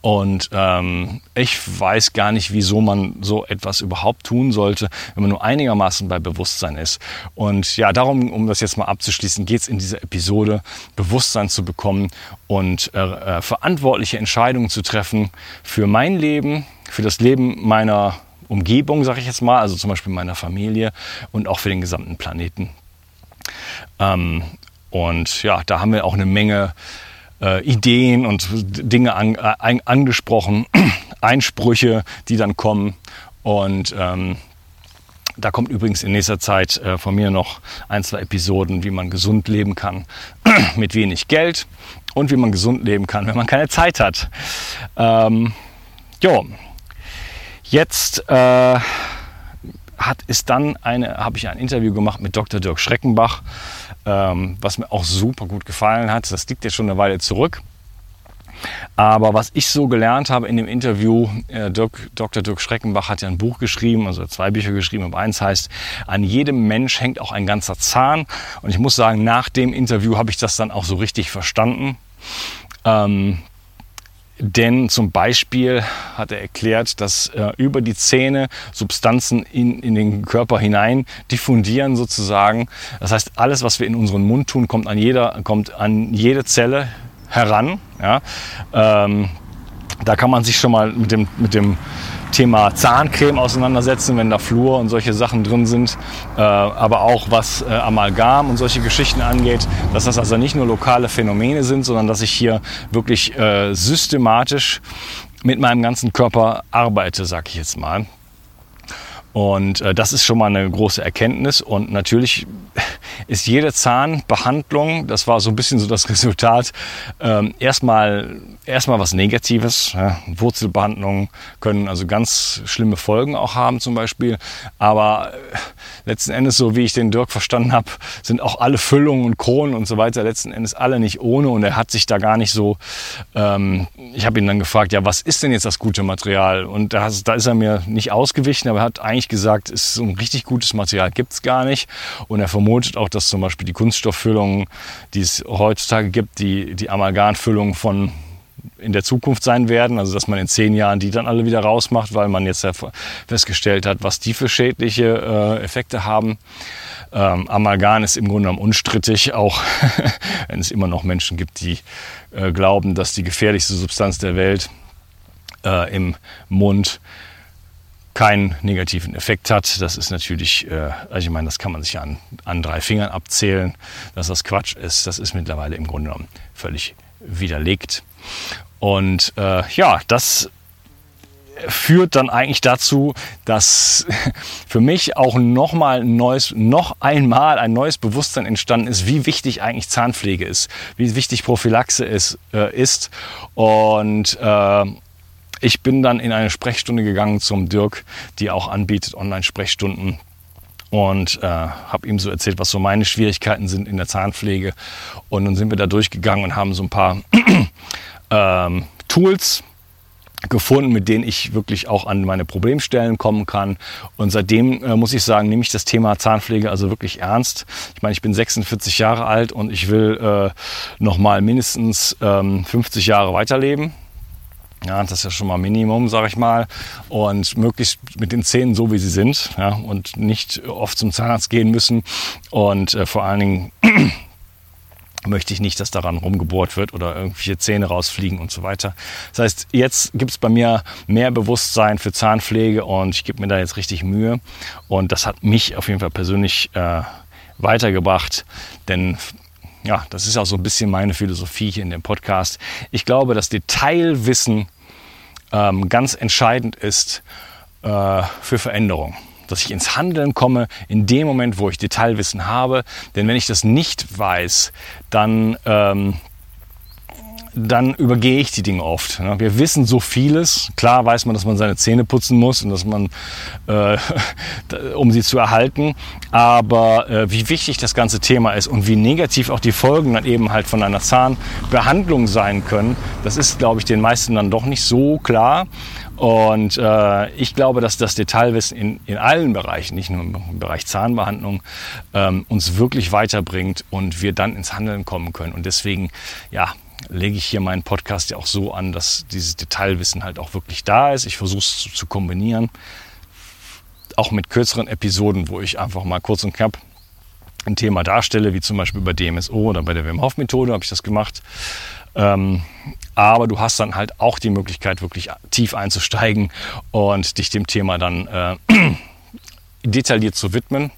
Und ähm, ich weiß gar nicht, wieso man so etwas überhaupt tun sollte, wenn man nur einigermaßen bei Bewusstsein ist. Und ja, darum, um das jetzt mal abzuschließen, geht es in dieser Episode, Bewusstsein zu bekommen und äh, äh, verantwortliche Entscheidungen zu treffen für mein Leben, für das Leben meiner Umgebung, sage ich jetzt mal, also zum Beispiel meiner Familie und auch für den gesamten Planeten. Ähm, und ja, da haben wir auch eine Menge äh, Ideen und Dinge an, äh, angesprochen, Einsprüche, die dann kommen. Und ähm, da kommt übrigens in nächster Zeit äh, von mir noch ein, zwei Episoden, wie man gesund leben kann mit wenig Geld und wie man gesund leben kann, wenn man keine Zeit hat. Ähm, jo, jetzt äh, hat ist dann eine, habe ich ein Interview gemacht mit Dr. Dirk Schreckenbach. Ähm, was mir auch super gut gefallen hat. Das liegt jetzt schon eine Weile zurück. Aber was ich so gelernt habe in dem Interview, äh, Dirk, Dr. Dirk Schreckenbach hat ja ein Buch geschrieben, also zwei Bücher geschrieben, aber eins heißt, an jedem Mensch hängt auch ein ganzer Zahn. Und ich muss sagen, nach dem Interview habe ich das dann auch so richtig verstanden. Ähm, denn zum Beispiel hat er erklärt, dass äh, über die Zähne Substanzen in, in den Körper hinein diffundieren sozusagen. Das heißt, alles, was wir in unseren Mund tun, kommt an, jeder, kommt an jede Zelle heran. Ja? Ähm, da kann man sich schon mal mit dem, mit dem Thema Zahncreme auseinandersetzen, wenn da Flur und solche Sachen drin sind. Äh, aber auch was äh, Amalgam und solche Geschichten angeht, dass das also nicht nur lokale Phänomene sind, sondern dass ich hier wirklich äh, systematisch mit meinem ganzen Körper arbeite, sag ich jetzt mal. Und äh, das ist schon mal eine große Erkenntnis. Und natürlich ist jede Zahnbehandlung, das war so ein bisschen so das Resultat, ähm, erstmal erstmal was Negatives. Ja. Wurzelbehandlungen können also ganz schlimme Folgen auch haben zum Beispiel. Aber äh, letzten Endes, so wie ich den Dirk verstanden habe, sind auch alle Füllungen und Kronen und so weiter letzten Endes alle nicht ohne. Und er hat sich da gar nicht so, ähm, ich habe ihn dann gefragt, ja, was ist denn jetzt das gute Material? Und da, da ist er mir nicht ausgewichen, aber er hat eigentlich gesagt, ist so ein richtig gutes Material gibt es gar nicht. Und er vermutet auch, dass zum Beispiel die Kunststofffüllungen, die es heutzutage gibt, die, die Amalgamfüllungen von in der Zukunft sein werden. Also dass man in zehn Jahren die dann alle wieder rausmacht, weil man jetzt festgestellt hat, was die für schädliche äh, Effekte haben. Ähm, Amalgam ist im Grunde genommen unstrittig, auch wenn es immer noch Menschen gibt, die äh, glauben, dass die gefährlichste Substanz der Welt äh, im Mund keinen negativen Effekt hat. Das ist natürlich, äh, also ich meine, das kann man sich an, an drei Fingern abzählen, dass das Quatsch ist. Das ist mittlerweile im Grunde genommen völlig widerlegt. Und äh, ja, das führt dann eigentlich dazu, dass für mich auch noch mal ein neues, noch einmal ein neues Bewusstsein entstanden ist, wie wichtig eigentlich Zahnpflege ist, wie wichtig Prophylaxe ist. Äh, ist. Und äh, ich bin dann in eine Sprechstunde gegangen zum Dirk, die auch anbietet Online-Sprechstunden und äh, habe ihm so erzählt, was so meine Schwierigkeiten sind in der Zahnpflege. Und dann sind wir da durchgegangen und haben so ein paar ähm, Tools gefunden, mit denen ich wirklich auch an meine Problemstellen kommen kann. Und seitdem äh, muss ich sagen, nehme ich das Thema Zahnpflege also wirklich ernst. Ich meine, ich bin 46 Jahre alt und ich will äh, noch mal mindestens ähm, 50 Jahre weiterleben. Ja, das ist ja schon mal Minimum, sage ich mal. Und möglichst mit den Zähnen so, wie sie sind. Ja, und nicht oft zum Zahnarzt gehen müssen. Und äh, vor allen Dingen möchte ich nicht, dass daran rumgebohrt wird oder irgendwelche Zähne rausfliegen und so weiter. Das heißt, jetzt gibt es bei mir mehr Bewusstsein für Zahnpflege und ich gebe mir da jetzt richtig Mühe. Und das hat mich auf jeden Fall persönlich äh, weitergebracht. Denn ja, das ist auch so ein bisschen meine Philosophie hier in dem Podcast. Ich glaube, dass Detailwissen ähm, ganz entscheidend ist äh, für Veränderung. Dass ich ins Handeln komme in dem Moment, wo ich Detailwissen habe. Denn wenn ich das nicht weiß, dann ähm, dann übergehe ich die Dinge oft. Wir wissen so vieles. Klar weiß man, dass man seine Zähne putzen muss und dass man, äh, um sie zu erhalten. Aber äh, wie wichtig das ganze Thema ist und wie negativ auch die Folgen dann eben halt von einer Zahnbehandlung sein können, das ist, glaube ich, den meisten dann doch nicht so klar. Und äh, ich glaube, dass das Detailwissen in, in allen Bereichen, nicht nur im Bereich Zahnbehandlung, ähm, uns wirklich weiterbringt und wir dann ins Handeln kommen können. Und deswegen, ja, lege ich hier meinen Podcast ja auch so an, dass dieses Detailwissen halt auch wirklich da ist. Ich versuche es zu, zu kombinieren, auch mit kürzeren Episoden, wo ich einfach mal kurz und knapp ein Thema darstelle, wie zum Beispiel bei DMSO oder bei der Wim Hof Methode habe ich das gemacht. Ähm, aber du hast dann halt auch die Möglichkeit, wirklich tief einzusteigen und dich dem Thema dann äh, detailliert zu widmen.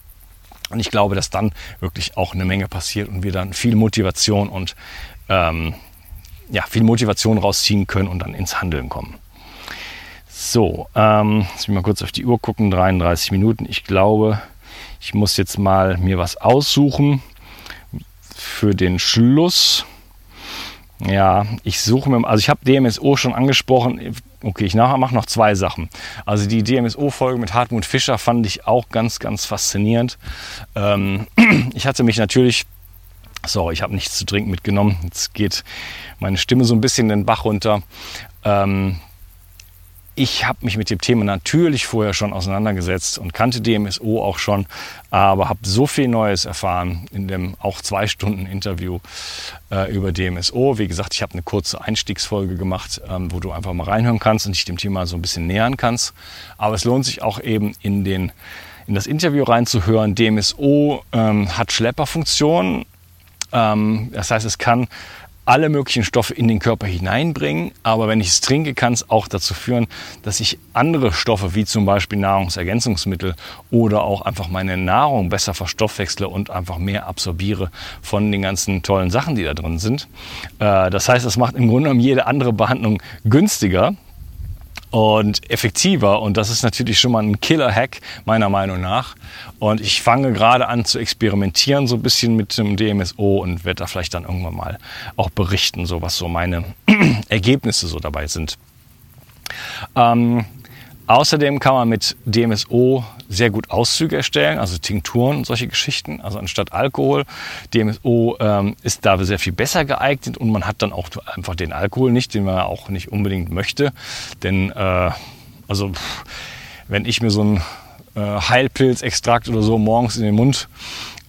Und ich glaube, dass dann wirklich auch eine Menge passiert und wir dann viel Motivation und ähm, ja, viel Motivation rausziehen können und dann ins Handeln kommen. So, ähm, lass mich mal kurz auf die Uhr gucken, 33 Minuten. Ich glaube, ich muss jetzt mal mir was aussuchen für den Schluss. Ja, ich suche mir, also ich habe DMSO schon angesprochen. Okay, ich mache noch zwei Sachen. Also die DMSO-Folge mit Hartmut Fischer fand ich auch ganz, ganz faszinierend. Ähm, ich hatte mich natürlich So, ich habe nichts zu trinken mitgenommen. Jetzt geht meine Stimme so ein bisschen den Bach runter. Ähm, ich habe mich mit dem Thema natürlich vorher schon auseinandergesetzt und kannte DMSO auch schon, aber habe so viel Neues erfahren in dem auch zwei Stunden Interview äh, über DMSO. Wie gesagt, ich habe eine kurze Einstiegsfolge gemacht, ähm, wo du einfach mal reinhören kannst und dich dem Thema so ein bisschen nähern kannst. Aber es lohnt sich auch eben in den in das Interview reinzuhören. DMSO ähm, hat Schlepperfunktionen. Ähm, das heißt, es kann alle möglichen Stoffe in den Körper hineinbringen. Aber wenn ich es trinke, kann es auch dazu führen, dass ich andere Stoffe wie zum Beispiel Nahrungsergänzungsmittel oder auch einfach meine Nahrung besser verstoffwechsle und einfach mehr absorbiere von den ganzen tollen Sachen, die da drin sind. Äh, das heißt, es macht im Grunde genommen jede andere Behandlung günstiger und effektiver. Und das ist natürlich schon mal ein Killer-Hack, meiner Meinung nach. Und ich fange gerade an zu experimentieren, so ein bisschen mit dem DMSO und werde da vielleicht dann irgendwann mal auch berichten, so was so meine Ergebnisse so dabei sind. Ähm, Außerdem kann man mit DMSO sehr gut Auszüge erstellen, also Tinkturen und solche Geschichten. Also anstatt Alkohol, DMSO ähm, ist da sehr viel besser geeignet und man hat dann auch einfach den Alkohol nicht, den man auch nicht unbedingt möchte. Denn äh, also wenn ich mir so ein äh, Heilpilzextrakt oder so morgens in den Mund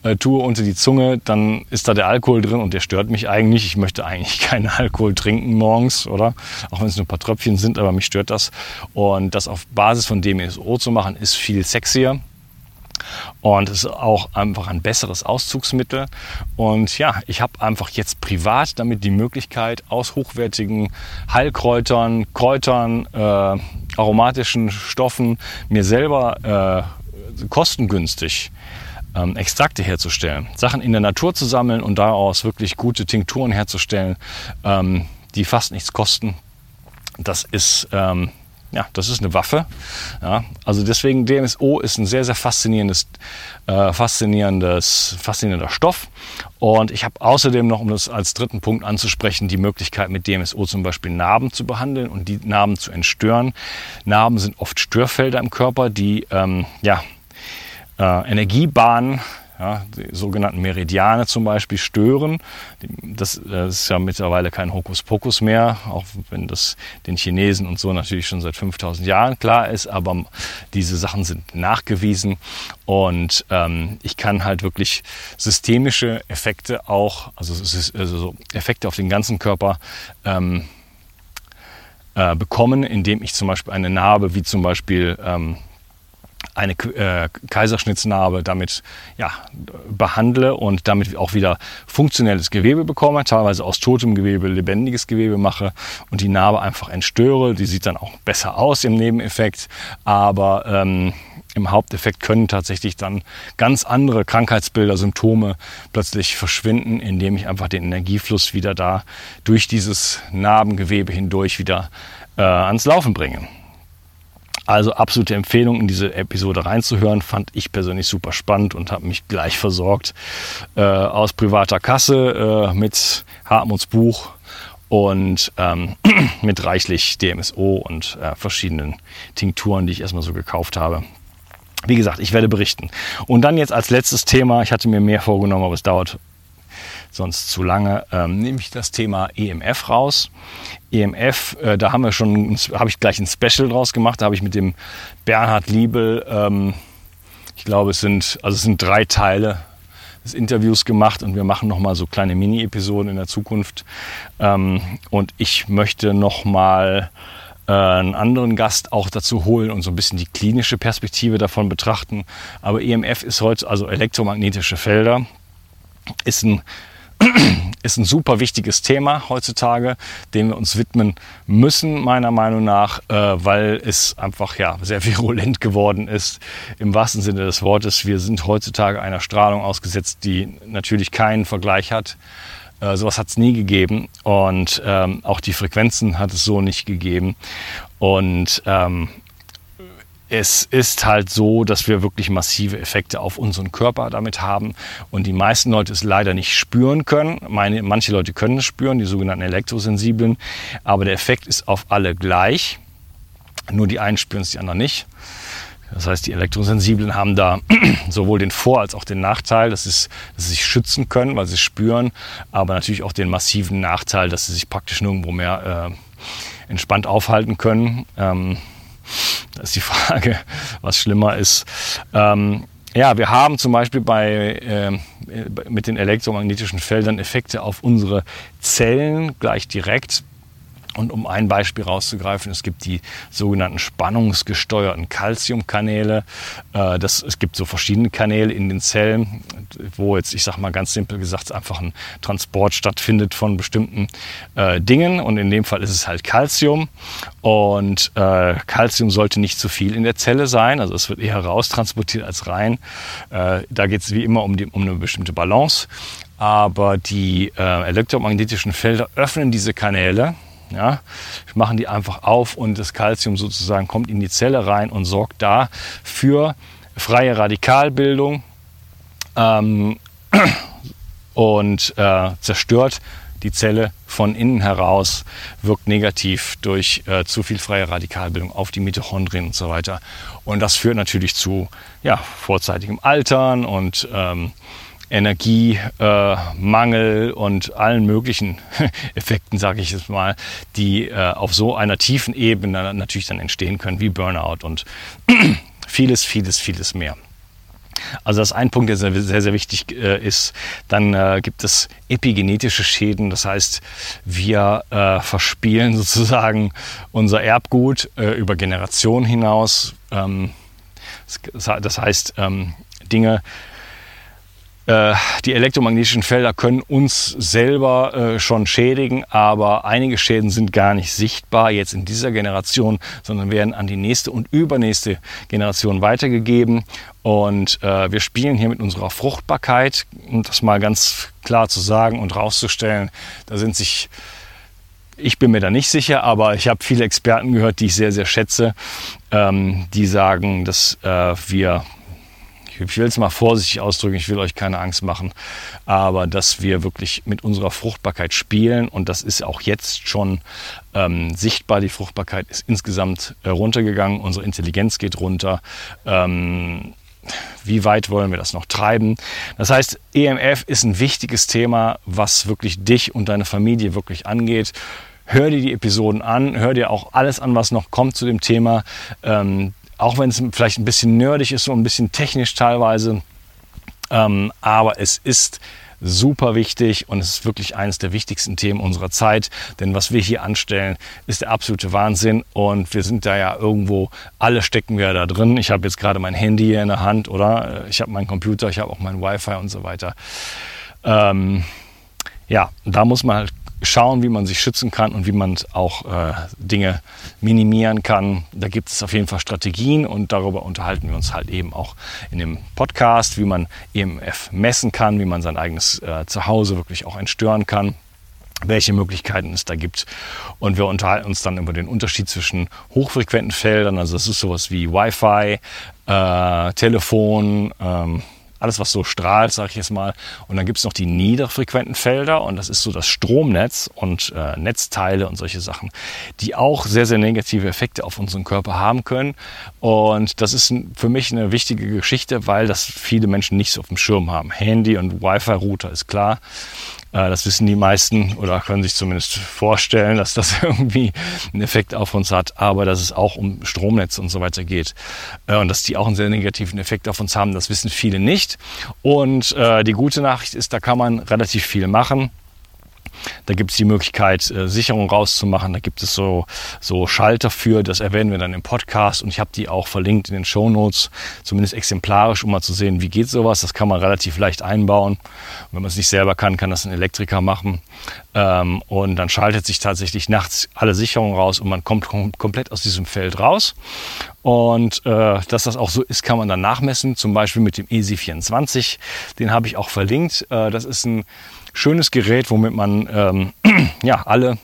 äh, tue unter die Zunge, dann ist da der Alkohol drin und der stört mich eigentlich. Ich möchte eigentlich keinen Alkohol trinken morgens, oder? Auch wenn es nur ein paar Tröpfchen sind, aber mich stört das. Und das auf Basis von DMSO zu machen, ist viel sexier. Und ist auch einfach ein besseres Auszugsmittel. Und ja, ich habe einfach jetzt privat damit die Möglichkeit, aus hochwertigen Heilkräutern, Kräutern, äh, aromatischen Stoffen mir selber äh, kostengünstig ähm, Extrakte herzustellen, Sachen in der Natur zu sammeln und daraus wirklich gute Tinkturen herzustellen, ähm, die fast nichts kosten. Das ist ähm, ja, das ist eine Waffe. Ja, also deswegen DMSO ist ein sehr, sehr faszinierendes, äh, faszinierendes, faszinierender Stoff. Und ich habe außerdem noch, um das als dritten Punkt anzusprechen, die Möglichkeit mit DMSO zum Beispiel Narben zu behandeln und die Narben zu entstören. Narben sind oft Störfelder im Körper, die ähm, ja, äh, Energiebahnen, ja, die sogenannten Meridiane zum Beispiel, stören. Das, das, ist ja mittlerweile kein Hokuspokus mehr, auch wenn das den Chinesen und so natürlich schon seit 5000 Jahren klar ist, aber diese Sachen sind nachgewiesen und ähm, ich kann halt wirklich systemische Effekte auch, also, also Effekte auf den ganzen Körper ähm, äh, bekommen, indem ich zum Beispiel eine Narbe wie zum Beispiel ähm, eine äh, Kaiserschnittsnarbe damit ja, behandle und damit auch wieder funktionelles Gewebe bekomme, teilweise aus totem Gewebe lebendiges Gewebe mache und die Narbe einfach entstöre. Die sieht dann auch besser aus im Nebeneffekt, aber ähm, im Haupteffekt können tatsächlich dann ganz andere Krankheitsbilder, Symptome plötzlich verschwinden, indem ich einfach den Energiefluss wieder da durch dieses Narbengewebe hindurch wieder äh, ans Laufen bringe. Also absolute Empfehlung, in diese Episode reinzuhören. Fand ich persönlich super spannend und habe mich gleich versorgt äh, aus privater Kasse äh, mit Hartmuts Buch und ähm, mit reichlich DMSO und äh, verschiedenen Tinkturen, die ich erstmal so gekauft habe. Wie gesagt, ich werde berichten. Und dann jetzt als letztes Thema, ich hatte mir mehr vorgenommen, aber es dauert sonst zu lange, ähm, nehme ich das Thema EMF raus. EMF, äh, da haben wir schon, habe ich gleich ein Special draus gemacht. Da habe ich mit dem Bernhard Liebel, ähm, ich glaube, es sind, also es sind drei Teile des Interviews gemacht und wir machen noch mal so kleine Mini-Episoden in der Zukunft. Ähm, und ich möchte noch mal äh, einen anderen Gast auch dazu holen und so ein bisschen die klinische Perspektive davon betrachten. Aber EMF ist heute, also elektromagnetische Felder, ist ein ist ein super wichtiges Thema heutzutage, dem wir uns widmen müssen, meiner Meinung nach, äh, weil es einfach ja, sehr virulent geworden ist. Im wahrsten Sinne des Wortes, wir sind heutzutage einer Strahlung ausgesetzt, die natürlich keinen Vergleich hat. Äh, sowas hat es nie gegeben und ähm, auch die Frequenzen hat es so nicht gegeben. Und ähm, es ist halt so, dass wir wirklich massive Effekte auf unseren Körper damit haben und die meisten Leute es leider nicht spüren können. Meine, manche Leute können es spüren, die sogenannten Elektrosensiblen, aber der Effekt ist auf alle gleich. Nur die einen spüren es, die anderen nicht. Das heißt, die Elektrosensiblen haben da sowohl den Vor- als auch den Nachteil, dass, es, dass sie sich schützen können, weil sie es spüren, aber natürlich auch den massiven Nachteil, dass sie sich praktisch nirgendwo mehr äh, entspannt aufhalten können. Ähm, da ist die Frage, was schlimmer ist. Ähm, ja, wir haben zum Beispiel bei, äh, mit den elektromagnetischen Feldern Effekte auf unsere Zellen gleich direkt. Und um ein Beispiel rauszugreifen, es gibt die sogenannten spannungsgesteuerten Calciumkanäle. Äh, es gibt so verschiedene Kanäle in den Zellen, wo jetzt, ich sage mal ganz simpel gesagt, einfach ein Transport stattfindet von bestimmten äh, Dingen. Und in dem Fall ist es halt Calcium. Und äh, Calcium sollte nicht zu viel in der Zelle sein. Also es wird eher raustransportiert als rein. Äh, da geht es wie immer um, die, um eine bestimmte Balance. Aber die äh, elektromagnetischen Felder öffnen diese Kanäle ja, machen die einfach auf und das Calcium sozusagen kommt in die Zelle rein und sorgt da für freie Radikalbildung ähm, und äh, zerstört die Zelle von innen heraus, wirkt negativ durch äh, zu viel freie Radikalbildung auf die Mitochondrien und so weiter. Und das führt natürlich zu ja, vorzeitigem Altern und ähm, Energiemangel äh, und allen möglichen Effekten, sage ich jetzt mal, die äh, auf so einer tiefen Ebene natürlich dann entstehen können, wie Burnout und vieles, vieles, vieles mehr. Also das ist ein Punkt, der sehr, sehr, sehr wichtig äh, ist. Dann äh, gibt es epigenetische Schäden. Das heißt, wir äh, verspielen sozusagen unser Erbgut äh, über Generationen hinaus. Ähm, das heißt, ähm, Dinge, die elektromagnetischen Felder können uns selber äh, schon schädigen, aber einige Schäden sind gar nicht sichtbar jetzt in dieser Generation, sondern werden an die nächste und übernächste Generation weitergegeben. Und äh, wir spielen hier mit unserer Fruchtbarkeit, um das mal ganz klar zu sagen und rauszustellen, da sind sich ich bin mir da nicht sicher, aber ich habe viele Experten gehört, die ich sehr, sehr schätze, ähm, die sagen, dass äh, wir ich will es mal vorsichtig ausdrücken, ich will euch keine Angst machen, aber dass wir wirklich mit unserer Fruchtbarkeit spielen und das ist auch jetzt schon ähm, sichtbar. Die Fruchtbarkeit ist insgesamt äh, runtergegangen, unsere Intelligenz geht runter. Ähm, wie weit wollen wir das noch treiben? Das heißt, EMF ist ein wichtiges Thema, was wirklich dich und deine Familie wirklich angeht. Hör dir die Episoden an, hör dir auch alles an, was noch kommt zu dem Thema. Ähm, auch wenn es vielleicht ein bisschen nerdig ist und ein bisschen technisch teilweise. Ähm, aber es ist super wichtig und es ist wirklich eines der wichtigsten Themen unserer Zeit. Denn was wir hier anstellen, ist der absolute Wahnsinn und wir sind da ja irgendwo, alle stecken wir da drin. Ich habe jetzt gerade mein Handy hier in der Hand, oder? Ich habe meinen Computer, ich habe auch mein Wi-Fi und so weiter. Ähm, ja, da muss man halt schauen, wie man sich schützen kann und wie man auch äh, Dinge minimieren kann. Da gibt es auf jeden Fall Strategien und darüber unterhalten wir uns halt eben auch in dem Podcast, wie man EMF messen kann, wie man sein eigenes äh, Zuhause wirklich auch entstören kann welche Möglichkeiten es da gibt. Und wir unterhalten uns dann über den Unterschied zwischen hochfrequenten Feldern, also das ist sowas wie Wi-Fi, äh, Telefon, ähm, alles was so strahlt, sage ich jetzt mal. Und dann gibt es noch die niederfrequenten Felder und das ist so das Stromnetz und äh, Netzteile und solche Sachen, die auch sehr, sehr negative Effekte auf unseren Körper haben können. Und das ist für mich eine wichtige Geschichte, weil das viele Menschen nicht so auf dem Schirm haben. Handy und Wi-Fi-Router ist klar. Äh, das wissen die meisten oder können sich zumindest vorstellen, dass das irgendwie einen Effekt auf uns hat, aber dass es auch um Stromnetz und so weiter geht. Äh, und dass die auch einen sehr negativen Effekt auf uns haben, das wissen viele nicht. Und äh, die gute Nachricht ist, da kann man relativ viel machen. Da gibt es die Möglichkeit, äh, Sicherung rauszumachen. Da gibt es so, so Schalter für. Das erwähnen wir dann im Podcast. Und ich habe die auch verlinkt in den Show Notes, zumindest exemplarisch, um mal zu sehen, wie geht sowas. Das kann man relativ leicht einbauen. Und wenn man es nicht selber kann, kann das ein Elektriker machen. Ähm, und dann schaltet sich tatsächlich nachts alle Sicherungen raus und man kommt kom komplett aus diesem Feld raus. Und äh, dass das auch so ist, kann man dann nachmessen, zum Beispiel mit dem ESI24. Den habe ich auch verlinkt. Äh, das ist ein schönes Gerät, womit man ähm, ja, alle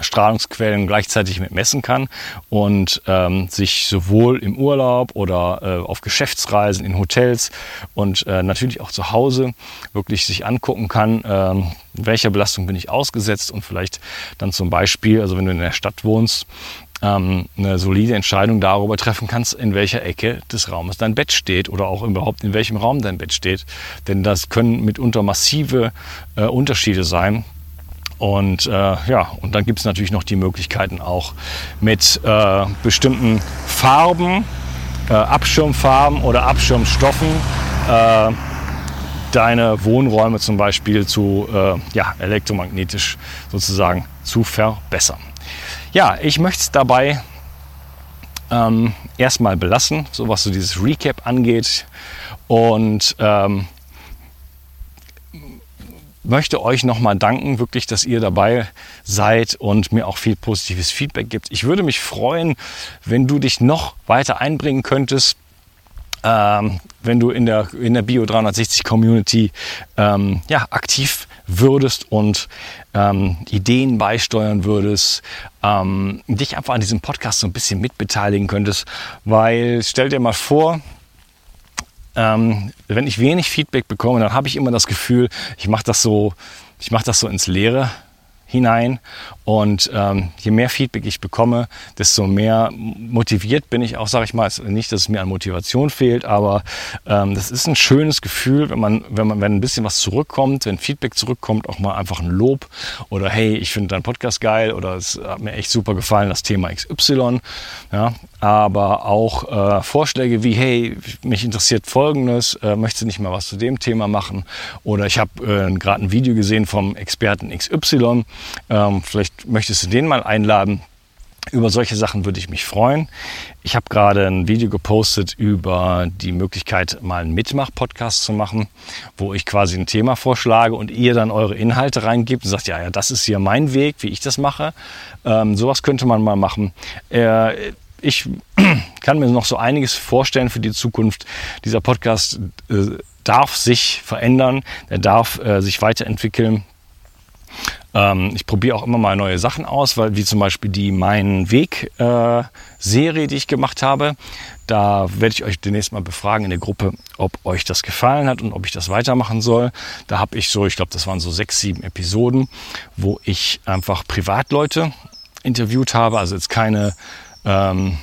Strahlungsquellen gleichzeitig mit messen kann und ähm, sich sowohl im Urlaub oder äh, auf Geschäftsreisen in Hotels und äh, natürlich auch zu Hause wirklich sich angucken kann, ähm, welcher Belastung bin ich ausgesetzt und vielleicht dann zum Beispiel, also wenn du in der Stadt wohnst, ähm, eine solide Entscheidung darüber treffen kannst, in welcher Ecke des Raumes dein Bett steht oder auch überhaupt in welchem Raum dein Bett steht. Denn das können mitunter massive äh, Unterschiede sein. Und äh, ja, und dann gibt es natürlich noch die Möglichkeiten auch mit äh, bestimmten Farben, äh, Abschirmfarben oder Abschirmstoffen äh, deine Wohnräume zum Beispiel zu äh, ja, elektromagnetisch sozusagen zu verbessern. Ja, ich möchte es dabei ähm, erstmal belassen, so was so dieses Recap angeht. Und ähm, möchte euch nochmal danken, wirklich, dass ihr dabei seid und mir auch viel positives Feedback gibt. Ich würde mich freuen, wenn du dich noch weiter einbringen könntest ähm, wenn du in der, in der Bio 360 Community ähm, ja, aktiv würdest und ähm, Ideen beisteuern würdest, ähm, dich einfach an diesem Podcast so ein bisschen mitbeteiligen könntest, weil stell dir mal vor, ähm, wenn ich wenig Feedback bekomme, dann habe ich immer das Gefühl, ich mache das so, ich mache das so ins Leere hinein. Und ähm, je mehr Feedback ich bekomme, desto mehr motiviert bin ich auch, sage ich mal. Nicht, dass es mir an Motivation fehlt, aber ähm, das ist ein schönes Gefühl, wenn man, wenn man, wenn ein bisschen was zurückkommt, wenn Feedback zurückkommt, auch mal einfach ein Lob oder hey, ich finde dein Podcast geil oder es hat mir echt super gefallen, das Thema XY. Ja, aber auch äh, Vorschläge wie, hey, mich interessiert Folgendes, äh, möchtest du nicht mal was zu dem Thema machen? Oder ich habe äh, gerade ein Video gesehen vom Experten XY, ähm, vielleicht möchtest du den mal einladen. Über solche Sachen würde ich mich freuen. Ich habe gerade ein Video gepostet über die Möglichkeit, mal einen Mitmach-Podcast zu machen, wo ich quasi ein Thema vorschlage und ihr dann eure Inhalte reingibt und sagt, ja, ja, das ist hier mein Weg, wie ich das mache. Ähm, sowas könnte man mal machen. Äh, ich kann mir noch so einiges vorstellen für die Zukunft. Dieser Podcast äh, darf sich verändern, er darf äh, sich weiterentwickeln. Ähm, ich probiere auch immer mal neue Sachen aus, weil wie zum Beispiel die Mein Weg äh, die ich gemacht habe. Da werde ich euch demnächst mal befragen in der Gruppe, ob euch das gefallen hat und ob ich das weitermachen soll. Da habe ich so, ich glaube, das waren so sechs, sieben Episoden, wo ich einfach Privatleute interviewt habe. Also jetzt keine ähm,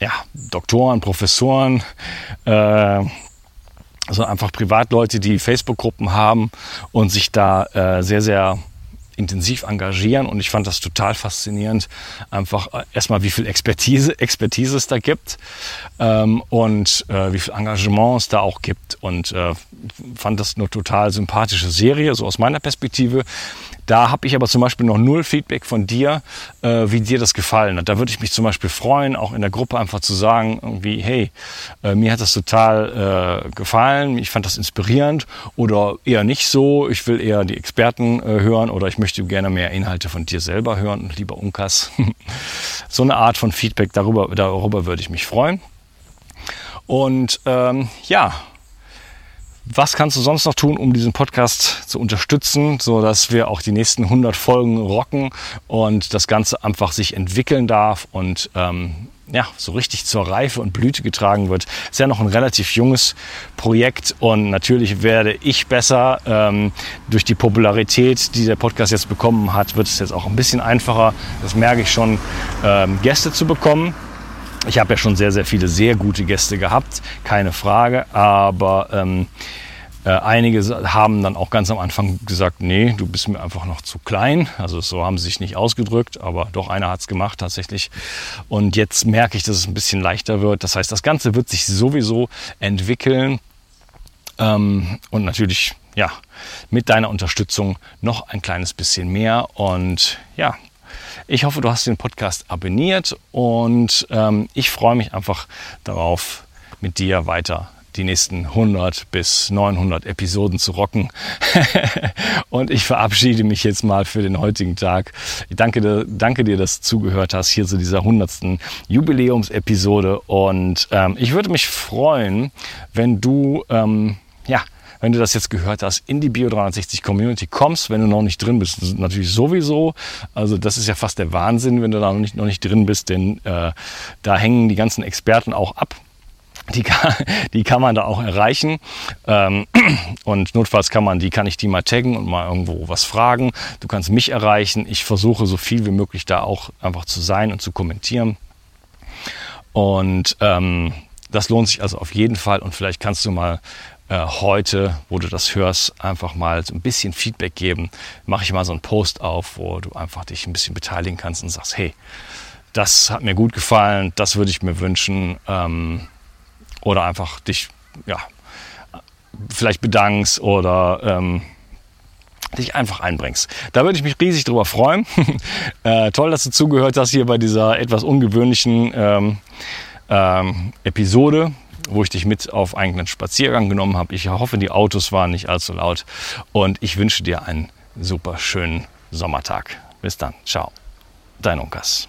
ja, Doktoren, Professoren, äh, sondern einfach Privatleute, die Facebook-Gruppen haben und sich da äh, sehr, sehr intensiv engagieren und ich fand das total faszinierend, einfach äh, erstmal wie viel Expertise, Expertise es da gibt ähm, und äh, wie viel Engagement es da auch gibt und äh, fand das eine total sympathische Serie, so aus meiner Perspektive. Da habe ich aber zum Beispiel noch null Feedback von dir, äh, wie dir das gefallen hat. Da würde ich mich zum Beispiel freuen, auch in der Gruppe einfach zu sagen, irgendwie, hey, äh, mir hat das total äh, gefallen, ich fand das inspirierend oder eher nicht so, ich will eher die Experten äh, hören oder ich möchte gerne mehr Inhalte von dir selber hören, lieber Unkas. so eine Art von Feedback, darüber, darüber würde ich mich freuen. Und ähm, ja, was kannst du sonst noch tun, um diesen Podcast zu unterstützen, so dass wir auch die nächsten 100 Folgen rocken und das Ganze einfach sich entwickeln darf und ähm, ja, so richtig zur Reife und Blüte getragen wird. Ist ja noch ein relativ junges Projekt und natürlich werde ich besser. Ähm, durch die Popularität, die der Podcast jetzt bekommen hat, wird es jetzt auch ein bisschen einfacher, das merke ich schon, ähm, Gäste zu bekommen. Ich habe ja schon sehr, sehr viele sehr gute Gäste gehabt, keine Frage, aber ähm, äh, einige haben dann auch ganz am Anfang gesagt, nee, du bist mir einfach noch zu klein. Also so haben sie sich nicht ausgedrückt, aber doch einer hat es gemacht tatsächlich. Und jetzt merke ich, dass es ein bisschen leichter wird. Das heißt, das Ganze wird sich sowieso entwickeln. Ähm, und natürlich, ja, mit deiner Unterstützung noch ein kleines bisschen mehr. Und ja, ich hoffe, du hast den Podcast abonniert und ähm, ich freue mich einfach darauf, mit dir weiter die nächsten 100 bis 900 Episoden zu rocken. und ich verabschiede mich jetzt mal für den heutigen Tag. Ich danke dir, danke dir, dass du zugehört hast hier zu dieser 100. Jubiläumsepisode. Und ähm, ich würde mich freuen, wenn du ähm, ja, wenn du das jetzt gehört hast, in die Bio 360 Community kommst, wenn du noch nicht drin bist, natürlich sowieso. Also das ist ja fast der Wahnsinn, wenn du da noch nicht, noch nicht drin bist, denn äh, da hängen die ganzen Experten auch ab. Die kann, die kann man da auch erreichen. Ähm, und notfalls kann man die, kann ich die mal taggen und mal irgendwo was fragen. Du kannst mich erreichen. Ich versuche so viel wie möglich da auch einfach zu sein und zu kommentieren. Und ähm, das lohnt sich also auf jeden Fall. Und vielleicht kannst du mal äh, heute, wo du das hörst, einfach mal so ein bisschen Feedback geben. Mache ich mal so einen Post auf, wo du einfach dich ein bisschen beteiligen kannst und sagst, hey, das hat mir gut gefallen, das würde ich mir wünschen. Ähm, oder einfach dich, ja, vielleicht bedankst oder ähm, dich einfach einbringst. Da würde ich mich riesig drüber freuen. äh, toll, dass du zugehört hast hier bei dieser etwas ungewöhnlichen ähm, ähm, Episode, wo ich dich mit auf einen Spaziergang genommen habe. Ich hoffe, die Autos waren nicht allzu laut und ich wünsche dir einen super schönen Sommertag. Bis dann. Ciao. Dein Unkas.